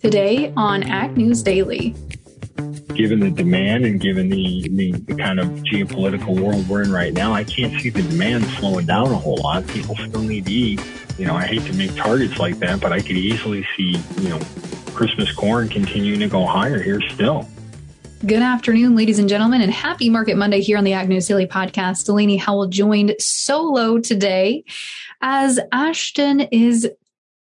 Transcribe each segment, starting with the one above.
Today on Ag News Daily. Given the demand and given the, the, the, kind of geopolitical world we're in right now, I can't see the demand slowing down a whole lot. People still need to eat. You know, I hate to make targets like that, but I could easily see, you know, Christmas corn continuing to go higher here still. Good afternoon, ladies and gentlemen, and happy Market Monday here on the Ag News Daily podcast. Delaney Howell joined solo today as Ashton is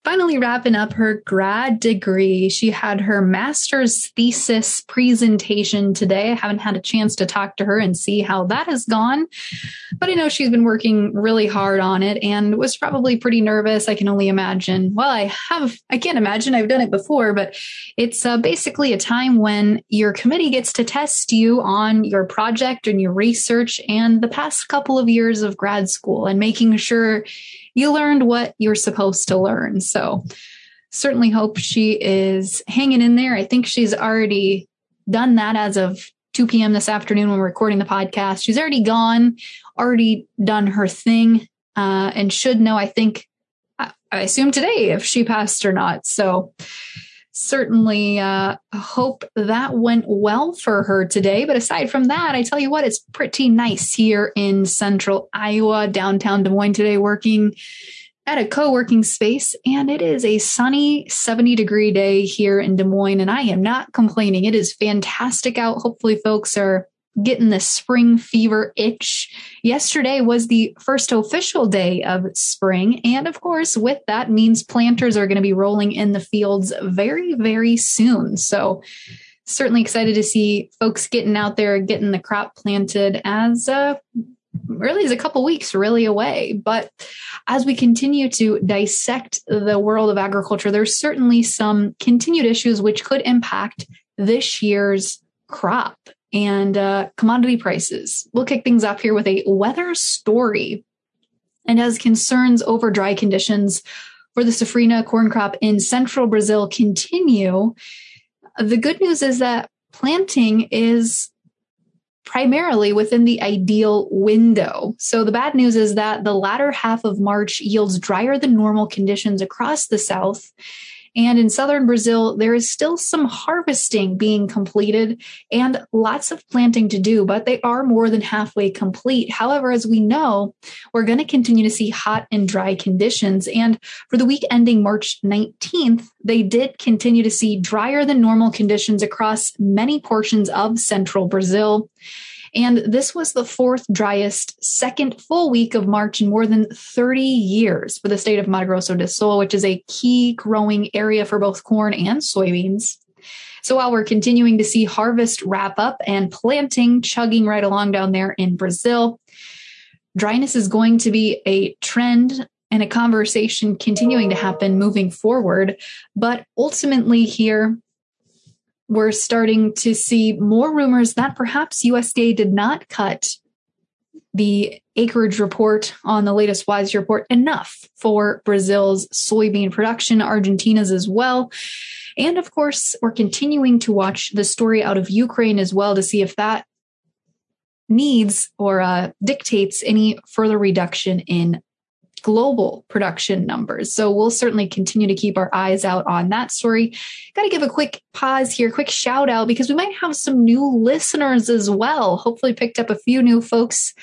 finally wrapping up her grad degree. She had her master's thesis presentation today. I haven't had a chance to talk to her and see how that has gone, but I know she's been working really hard on it and was probably pretty nervous. I can only imagine. Well, I have, I can't imagine I've done it before, but it's uh, basically a time when your committee gets to test you on your project and your research and the past couple of years of grad school and making sure you learned what you're supposed to learn. So certainly hope she is hanging in there. I think she's already done that as of 2 p.m. this afternoon when we're recording the podcast. She's already gone, already done her thing, uh, and should know, I think, I, I assume today if she passed or not. So certainly uh, hope that went well for her today. But aside from that, I tell you what, it's pretty nice here in central Iowa, downtown Des Moines today, working at a co working space. And it is a sunny 70 degree day here in Des Moines. And I am not complaining. It is fantastic out. Hopefully, folks are getting the spring fever itch. Yesterday was the first official day of spring. And of course, with that means planters are going to be rolling in the fields very, very soon. So, certainly excited to see folks getting out there, getting the crop planted as uh, really is a couple weeks really away. But as we continue to dissect the world of agriculture, there's certainly some continued issues which could impact this year's crop and uh, commodity prices. We'll kick things off here with a weather story. And as concerns over dry conditions for the safrinha corn crop in central Brazil continue, the good news is that planting is primarily within the ideal window. So the bad news is that the latter half of March yields drier than normal conditions across the south and in southern Brazil, there is still some harvesting being completed and lots of planting to do, but they are more than halfway complete. However, as we know, we're going to continue to see hot and dry conditions. And for the week ending March 19th, they did continue to see drier than normal conditions across many portions of central Brazil. And this was the fourth driest second full week of March in more than 30 years for the state of Mato Grosso do Sul, which is a key growing area for both corn and soybeans. So while we're continuing to see harvest wrap up and planting chugging right along down there in Brazil, dryness is going to be a trend and a conversation continuing to happen moving forward. But ultimately, here, we're starting to see more rumors that perhaps USDA did not cut the acreage report on the latest WASDE report enough for Brazil's soybean production, Argentina's as well. And of course, we're continuing to watch the story out of Ukraine as well to see if that needs or uh, dictates any further reduction in global production numbers. So we'll certainly continue to keep our eyes out on that story. Got to give a quick pause here, quick shout out because we might have some new listeners as well. Hopefully, picked up a few new folks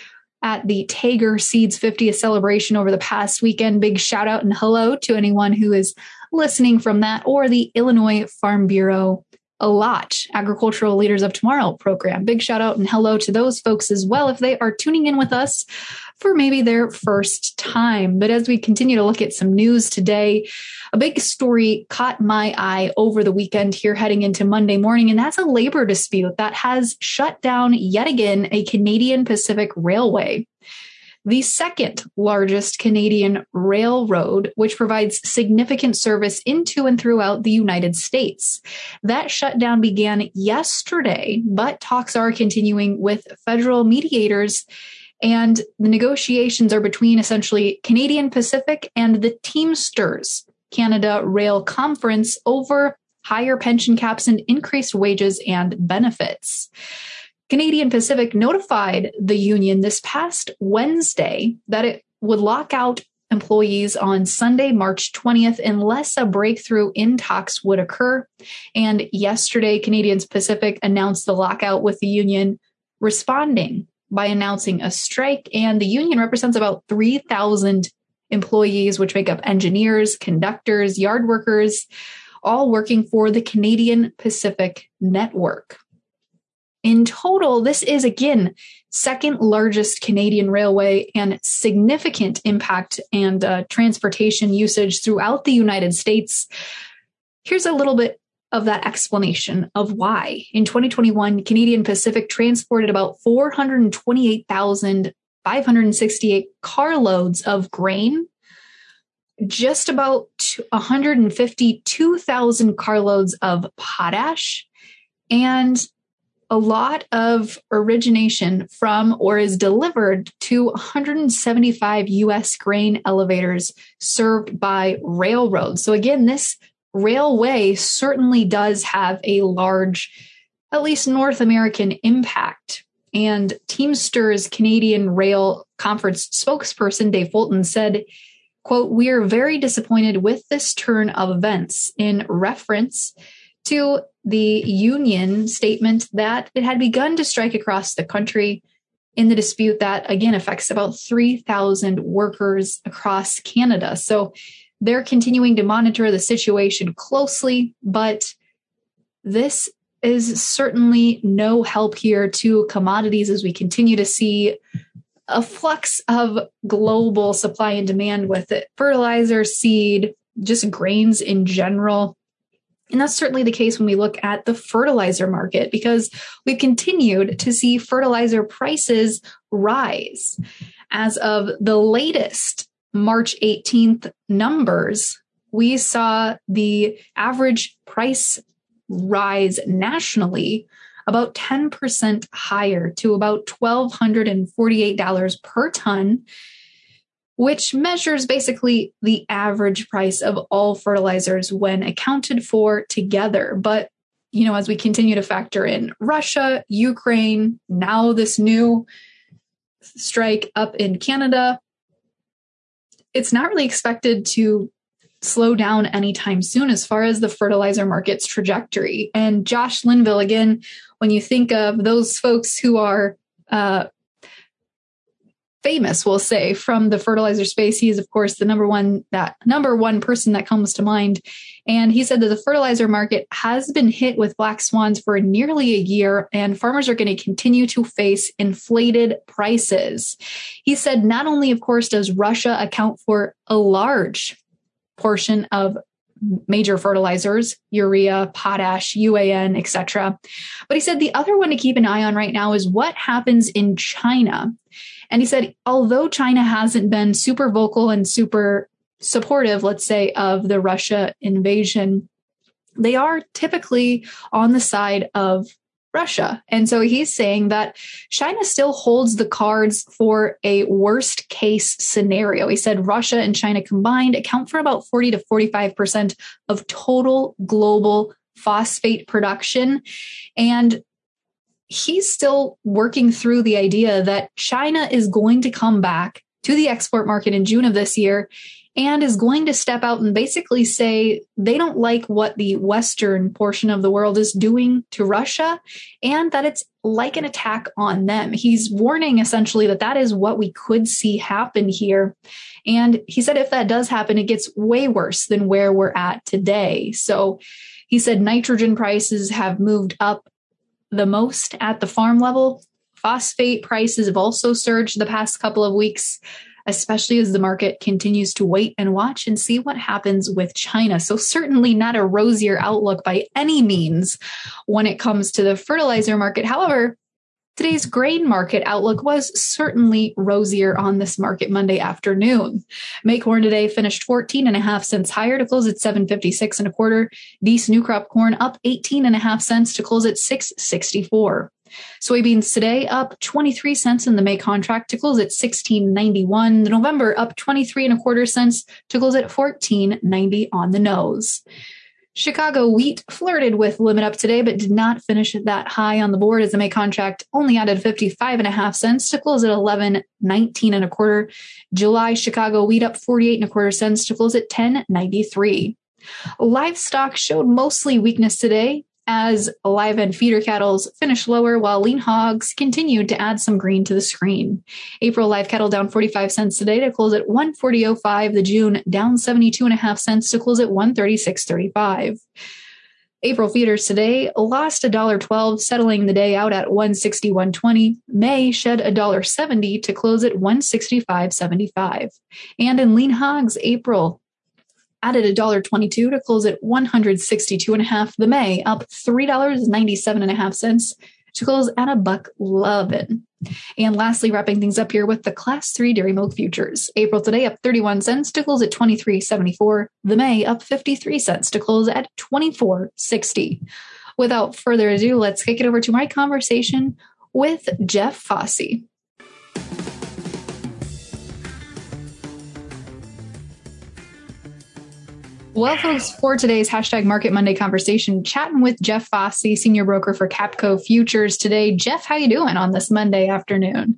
at the Tager Seeds 50th celebration over the past weekend. Big shout out and hello to anyone who is listening from that or the Illinois Farm Bureau a lot agricultural leaders of tomorrow program big shout out and hello to those folks as well if they are tuning in with us for maybe their first time. But as we continue to look at some news today, a big story caught my eye over the weekend here heading into Monday morning, and that's a labor dispute that has shut down yet again a Canadian Pacific Railway the second largest Canadian railroad, which provides significant service into and throughout the United States. That shutdown began yesterday, but talks are continuing with federal mediators and the negotiations are between essentially Canadian Pacific and the Teamsters Canada Rail Conference over higher pension caps and increased wages and benefits. Canadian Pacific notified the union this past Wednesday that it would lock out employees on Sunday, March 20th, unless a breakthrough in talks would occur. And yesterday, Canadian Pacific announced the lockout with the union responding by announcing a strike. And the union represents about 3,000 employees, which make up engineers, conductors, yard workers, all working for the Canadian Pacific Network. In total, this is again second largest Canadian railway and significant impact and uh, transportation usage throughout the United States. Here's a little bit of that explanation of why. In 2021, Canadian Pacific transported about 428,568 carloads of grain, just about 152,000 carloads of potash, and a lot of origination from or is delivered to 175 US grain elevators served by railroads. So, again, this railway certainly does have a large, at least North American impact. And Teamsters Canadian Rail Conference spokesperson Dave Fulton said, quote, we are very disappointed with this turn of events in reference to the union statement that it had begun to strike across the country in the dispute that again affects about 3,000 workers across Canada. So they're continuing to monitor the situation closely, but this is certainly no help here to commodities as we continue to see a flux of global supply and demand with it. Fertilizer, seed, just grains in general. And that's certainly the case when we look at the fertilizer market because we've continued to see fertilizer prices rise. As of the latest March 18th numbers, we saw the average price rise nationally about 10% higher to about $1,248 per ton, which measures basically the average price of all fertilizers when accounted for together. But you know, as we continue to factor in Russia, Ukraine, now this new strike up in Canada, it's not really expected to slow down anytime soon as far as the fertilizer market's trajectory. And Josh Linville, again, when you think of those folks who are uh, famous, we'll say, from the fertilizer space, he is, of course, the number one that number one person that comes to mind. And he said that the fertilizer market has been hit with black swans for nearly a year, and farmers are going to continue to face inflated prices. He said not only, of course, does Russia account for a large portion of major fertilizers, urea, potash, UAN, etc. But he said the other one to keep an eye on right now is what happens in China. And he said, although China hasn't been super vocal and super supportive, let's say, of the Russia invasion, they are typically on the side of Russia. And so he's saying that China still holds the cards for a worst case scenario. He said Russia and China combined account for about 40 to 45% of total global phosphate production. And he's still working through the idea that China is going to come back to the export market in June of this year and is going to step out and basically say they don't like what the Western portion of the world is doing to Russia and that it's like an attack on them. He's warning essentially that that is what we could see happen here. And he said if that does happen, it gets way worse than where we're at today. So he said nitrogen prices have moved up the most at the farm level. Phosphate prices have also surged the past couple of weeks especially as the market continues to wait and watch and see what happens with China. So, certainly not a rosier outlook by any means when it comes to the fertilizer market. However, Today's grain market outlook was certainly rosier on this market Monday afternoon. May corn today finished 14 and a half cents higher to close at 756 and a quarter. These new crop corn up 18 and a half cents to close at 664. Soybeans today up 23 cents in the May contract to close at 16.91. The November up 23 and a quarter cents to close at 14.90 on the nose. Chicago wheat flirted with limit up today, but did not finish that high on the board as the May contract only added 55 and a half cents to close at 11.19 and a quarter. July Chicago wheat up 48 and a quarter cents to close at 10.93. Livestock showed mostly weakness today as live and feeder cattle's finished lower while lean hogs continued to add some green to the screen. April live cattle down 45 cents today to close at 140.05. The June down 72 and a half cents to close at 136.35. April feeders today lost $1.12, settling the day out at 161.20. May shed $1.70 to close at 165.75. And in lean hogs, April added $1.22 to close at 162 and a half. The May up $3.97 and a half cents to close at a buck 11. And lastly, wrapping things up here with the class three dairy milk futures. April today up 31 cents to close at 23.74. The May up 53 cents to close at 24.60. Without further ado, let's kick it over to my conversation with Jeff Fosse. Well, folks, for today's hashtag Market Monday conversation, chatting with Jeff Fossey, senior broker for Capco Futures today. Jeff, how you doing on this Monday afternoon?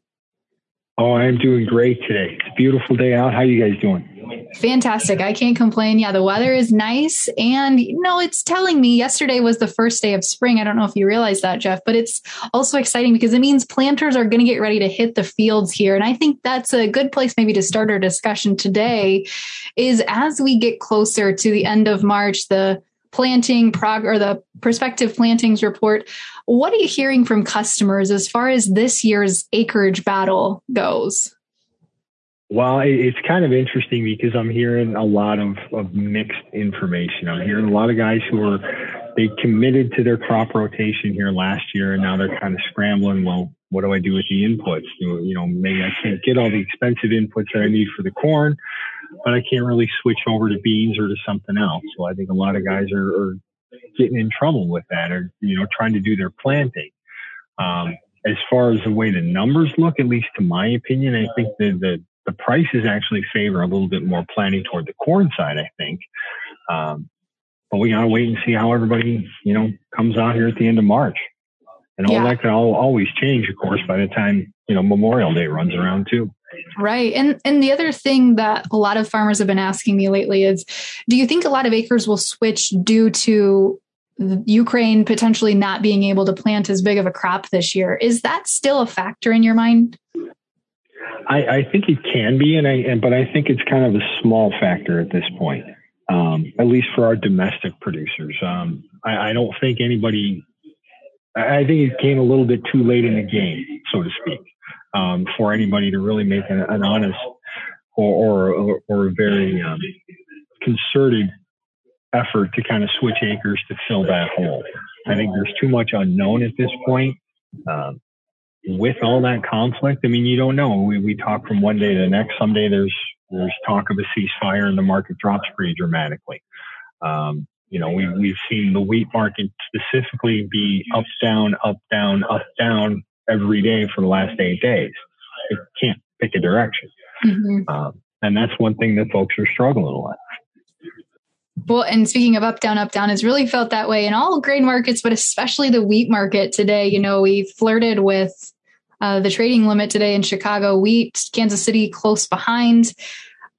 Oh, I'm doing great today. It's a beautiful day out. How are you guys doing? Fantastic. I can't complain. Yeah, the weather is nice. And, you know, it's telling me yesterday was the first day of spring. I don't know if you realize that, Jeff, but it's also exciting because it means planters are going to get ready to hit the fields here. And I think that's a good place maybe to start our discussion today is as we get closer to the end of March, the planting prog or the prospective plantings report. What are you hearing from customers as far as this year's acreage battle goes? Well, it's kind of interesting because I'm hearing a lot of, of mixed information. I'm hearing a lot of guys who are they committed to their crop rotation here last year, and now they're kind of scrambling. Well, what do I do with the inputs? You know, maybe I can't get all the expensive inputs that I need for the corn, but I can't really switch over to beans or to something else. So I think a lot of guys are, are getting in trouble with that, or you know, trying to do their planting. Um, as far as the way the numbers look, at least to my opinion, I think the, the the prices actually favor a little bit more planning toward the corn side, I think. Um, but we got to wait and see how everybody, you know, comes out here at the end of March. And all yeah. that can all, always change, of course, by the time, you know, Memorial Day runs around too. Right. And and the other thing that a lot of farmers have been asking me lately is do you think a lot of acres will switch due to Ukraine potentially not being able to plant as big of a crop this year? Is that still a factor in your mind? I, I think it can be, and I, and, but I think it's kind of a small factor at this point, um, at least for our domestic producers. Um, I, I don't think anybody. I think it came a little bit too late in the game, so to speak, um, for anybody to really make an, an honest or or, or a very um, concerted effort to kind of switch acres to fill that hole. I think there's too much unknown at this point. Um, with all that conflict, I mean, you don't know. We, we talk from one day to the next. Someday there's there's talk of a ceasefire and the market drops pretty dramatically. Um, you know, we, we've seen the wheat market specifically be up, down, up, down, up, down every day for the last eight days. It can't pick a direction. Mm-hmm. Um, and that's one thing that folks are struggling with. Well, and speaking of up, down, up, down, it's really felt that way in all grain markets, but especially the wheat market today. You know, we flirted with uh, the trading limit today in Chicago wheat, Kansas City close behind.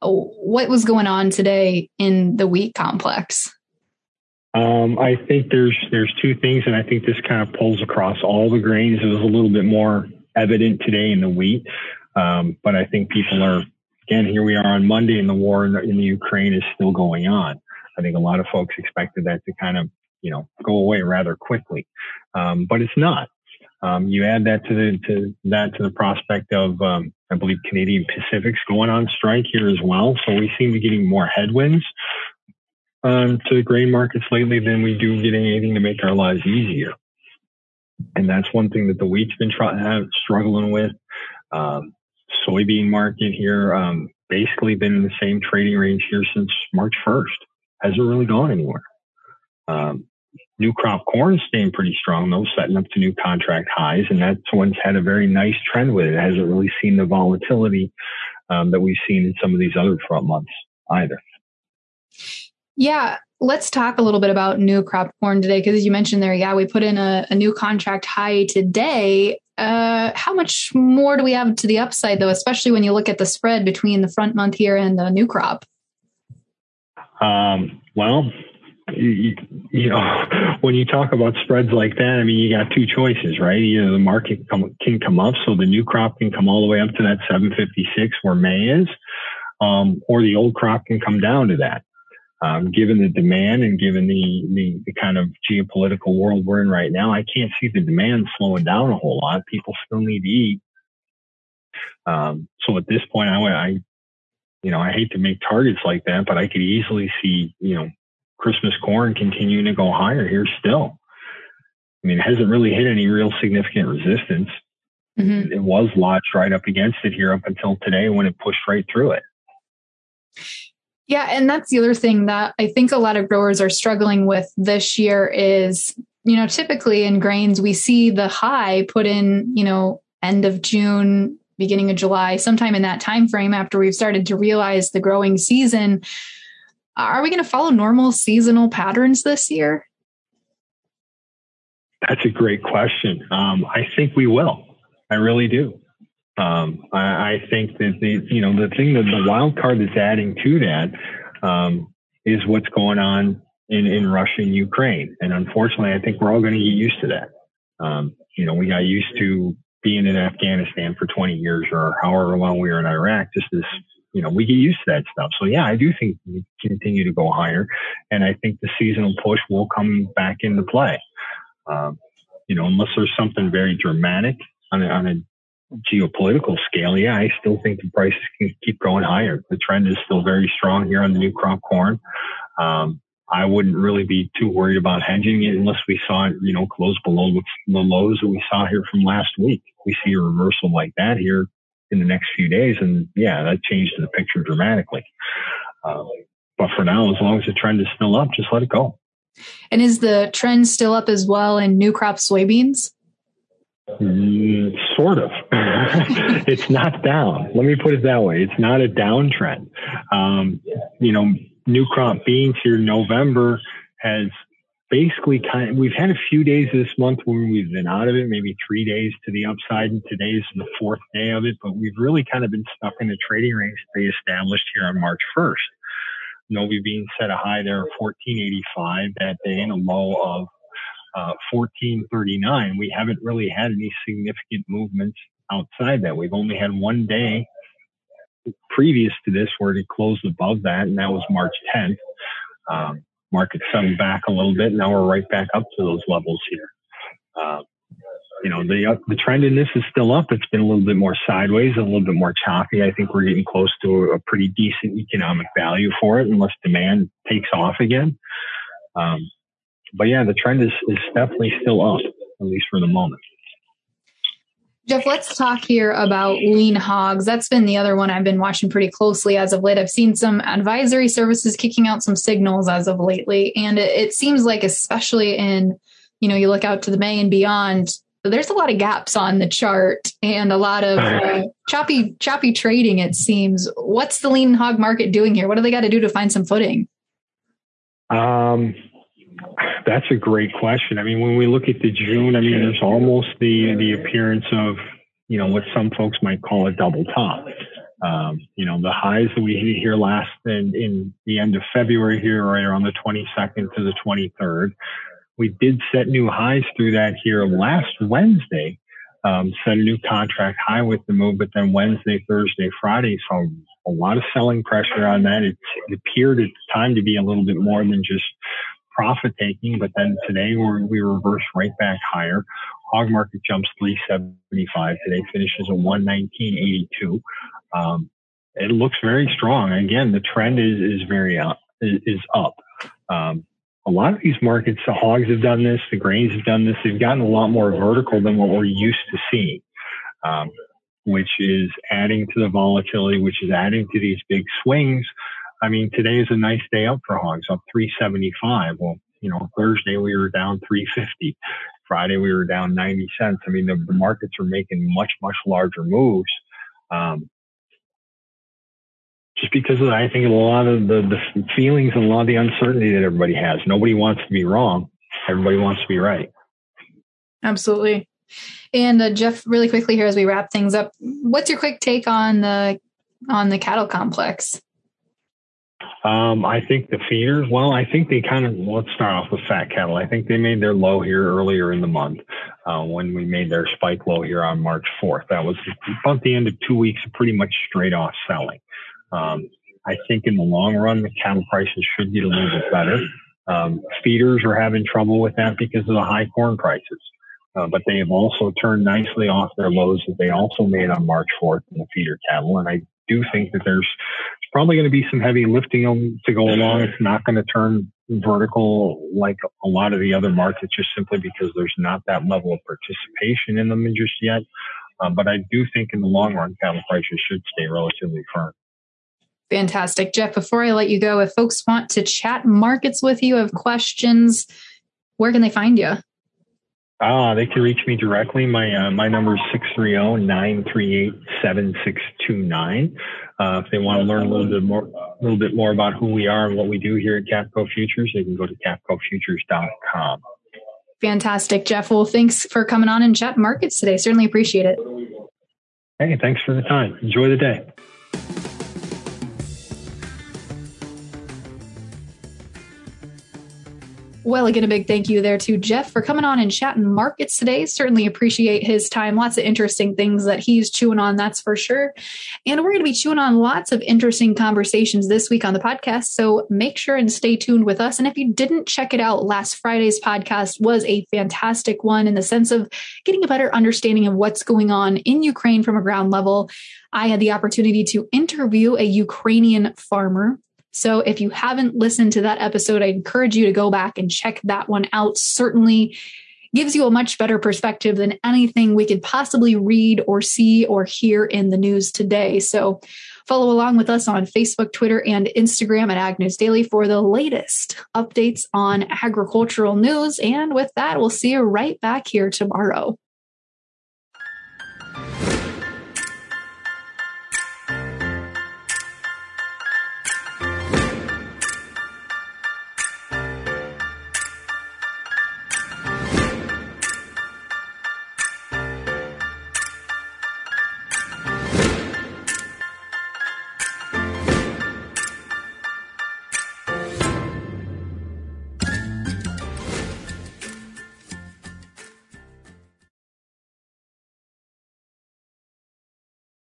What was going on today in the wheat complex? Um, I think there's there's two things, and I think this kind of pulls across all the grains. It was a little bit more evident today in the wheat, um, but I think people are again here we are on Monday, and the war in the, in the Ukraine is still going on. I think a lot of folks expected that to kind of you know go away rather quickly, um, but it's not. Um, you add that to the to that to the prospect of um, I believe Canadian Pacific's going on strike here as well. So we seem to be getting more headwinds um, to the grain markets lately than we do getting anything to make our lives easier. And that's one thing that the wheat's been try- struggling with. Um, soybean market here um, basically been in the same trading range here since March 1st. Hasn't really gone anywhere. Um, new crop corn staying pretty strong, though, setting up to new contract highs. And that's one's had a very nice trend with it. it hasn't really seen the volatility um, that we've seen in some of these other front months either. Yeah, let's talk a little bit about new crop corn today because as you mentioned there, yeah, we put in a, a new contract high today. Uh, how much more do we have to the upside though, especially when you look at the spread between the front month here and the new crop? Um, well, you, you, know, when you talk about spreads like that, I mean, you got two choices, right? Either the market come, can come up, so the new crop can come all the way up to that 756 where May is, um, or the old crop can come down to that. Um, given the demand and given the, the, the kind of geopolitical world we're in right now, I can't see the demand slowing down a whole lot. People still need to eat. Um, so at this point, I, I, you know, I hate to make targets like that, but I could easily see, you know, Christmas corn continuing to go higher here still. I mean, it hasn't really hit any real significant resistance. Mm-hmm. It was lodged right up against it here up until today when it pushed right through it. Yeah, and that's the other thing that I think a lot of growers are struggling with this year is, you know, typically in grains we see the high put in, you know, end of June, beginning of July, sometime in that time frame after we've started to realize the growing season. Are we going to follow normal seasonal patterns this year? That's a great question. Um, I think we will. I really do. Um, I, I, think that the you know the thing that the wild card that's adding to that um, is what's going on in, in Russia and Ukraine, and unfortunately, I think we're all going to get used to that. Um, you know, we got used to being in Afghanistan for 20 years or however long we were in Iraq. Just this, you know, we get used to that stuff. So yeah, I do think we continue to go higher, and I think the seasonal push will come back into play. Um, you know, unless there's something very dramatic on a, on a geopolitical scale, yeah, I still think the prices can keep going higher. The trend is still very strong here on the new crop corn. Um, I wouldn't really be too worried about hedging it unless we saw it, you know, close below the, lows that we saw here from last week. We see a reversal like that here in the next few days, and yeah, that changed the picture dramatically. Uh, but for now, as long as the trend is still up, just let it go. And is the trend still up as well in new crop soybeans? Mm, sort of. it's not down. Let me put it that way. It's not a downtrend. Um, you know, new crop beans here November has basically kind of, we've had a few days this month when we've been out of it, maybe three days to the upside, and today is the fourth day of it, but we've really kind of been stuck in the trading range they established here on March 1st. Novy beans set a high there of 1485 that day and a low of uh, 1439, we haven't really had any significant movements outside that. We've only had one day previous to this where it closed above that, and that was March 10th. Um, market settled back a little bit. Now we're right back up to those levels here. Uh, you know, the uh, the trend in this is still up. It's been a little bit more sideways, a little bit more choppy. I think we're getting close to a pretty decent economic value for it, unless demand takes off again. Um, but yeah, the trend is, is definitely still up, at least for the moment. Jeff, let's talk here about lean hogs. That's been the other one I've been watching pretty closely as of late. I've seen some advisory services kicking out some signals as of lately, and it, it seems like, especially in, you know, you look out to the May and beyond, there's a lot of gaps on the chart and a lot of uh, choppy, choppy trading. It seems. What's the lean hog market doing here? What do they got to do to find some footing? Um, that's a great question. I mean, when we look at the June, I mean, there's almost the the appearance of you know what some folks might call a double top. Um, you know, the highs that we hit here last in, in the end of February here, right around the 22nd to the 23rd. We did set new highs through that here last Wednesday. Um, set a new contract high with the move, but then Wednesday, Thursday, Friday saw a lot of selling pressure on that. It, it appeared at the time to be a little bit more than just profit taking, but then today we're, we reverse right back higher. Hog market jumps 375 today, finishes at 119.82. Um, it looks very strong. Again, the trend is is very up. Is, up. Um, a lot of these markets, the hogs have done this, the grains have done this. They've gotten a lot more vertical than what we're used to seeing, um, which is adding to the volatility, which is adding to these big swings. I mean, today is a nice day up for hogs, up 375. Well, you know, Thursday we were down 350. Friday we were down 90 cents. I mean, the, the markets are making much, much larger moves. Um, just because of I think a lot of the, the feelings and a lot of the uncertainty that everybody has. Nobody wants to be wrong. Everybody wants to be right. Absolutely. And uh, Jeff, really quickly here as we wrap things up, what's your quick take on the on the cattle complex? Um, I think the feeders, well, I think they kind of, let's start off with fat cattle. I think they made their low here earlier in the month uh, when we made their spike low here on March 4th. That was about the end of two weeks of pretty much straight off selling. Um, I think in the long run, the cattle prices should get a little bit better. Um, feeders are having trouble with that because of the high corn prices. Uh, but they have also turned nicely off their lows that they also made on March 4th in the feeder cattle. And I do think that there's probably going to be some heavy lifting to go along. It's not going to turn vertical like a lot of the other markets just simply because there's not that level of participation in them just yet. Um, but I do think in the long run, cattle prices should stay relatively firm. Fantastic. Jeff, before I let you go, if folks want to chat markets with you, have questions, where can they find you? Ah, they can reach me directly. My uh, my number is 630-938-7629. Uh, if they want to learn a little bit more, a little bit more about who we are and what we do here at Capco Futures, they can go to capcofutures.com. Fantastic, Jeff. Well, thanks for coming on and chat markets today. Certainly appreciate it. Hey, thanks for the time. Enjoy the day. Well, again, a big thank you there to Jeff for coming on and chatting markets today. Certainly appreciate his time. Lots of interesting things that he's chewing on, that's for sure. And we're going to be chewing on lots of interesting conversations this week on the podcast. So make sure and stay tuned with us. And if you didn't check it out, last Friday's podcast was a fantastic one in the sense of getting a better understanding of what's going on in Ukraine from a ground level. I had the opportunity to interview a Ukrainian farmer so if you haven't listened to that episode, I encourage you to go back and check that one out. Certainly gives you a much better perspective than anything we could possibly read or see or hear in the news today. So follow along with us on Facebook, Twitter, and Instagram at Ag News Daily for the latest updates on agricultural news. And with that, we'll see you right back here tomorrow.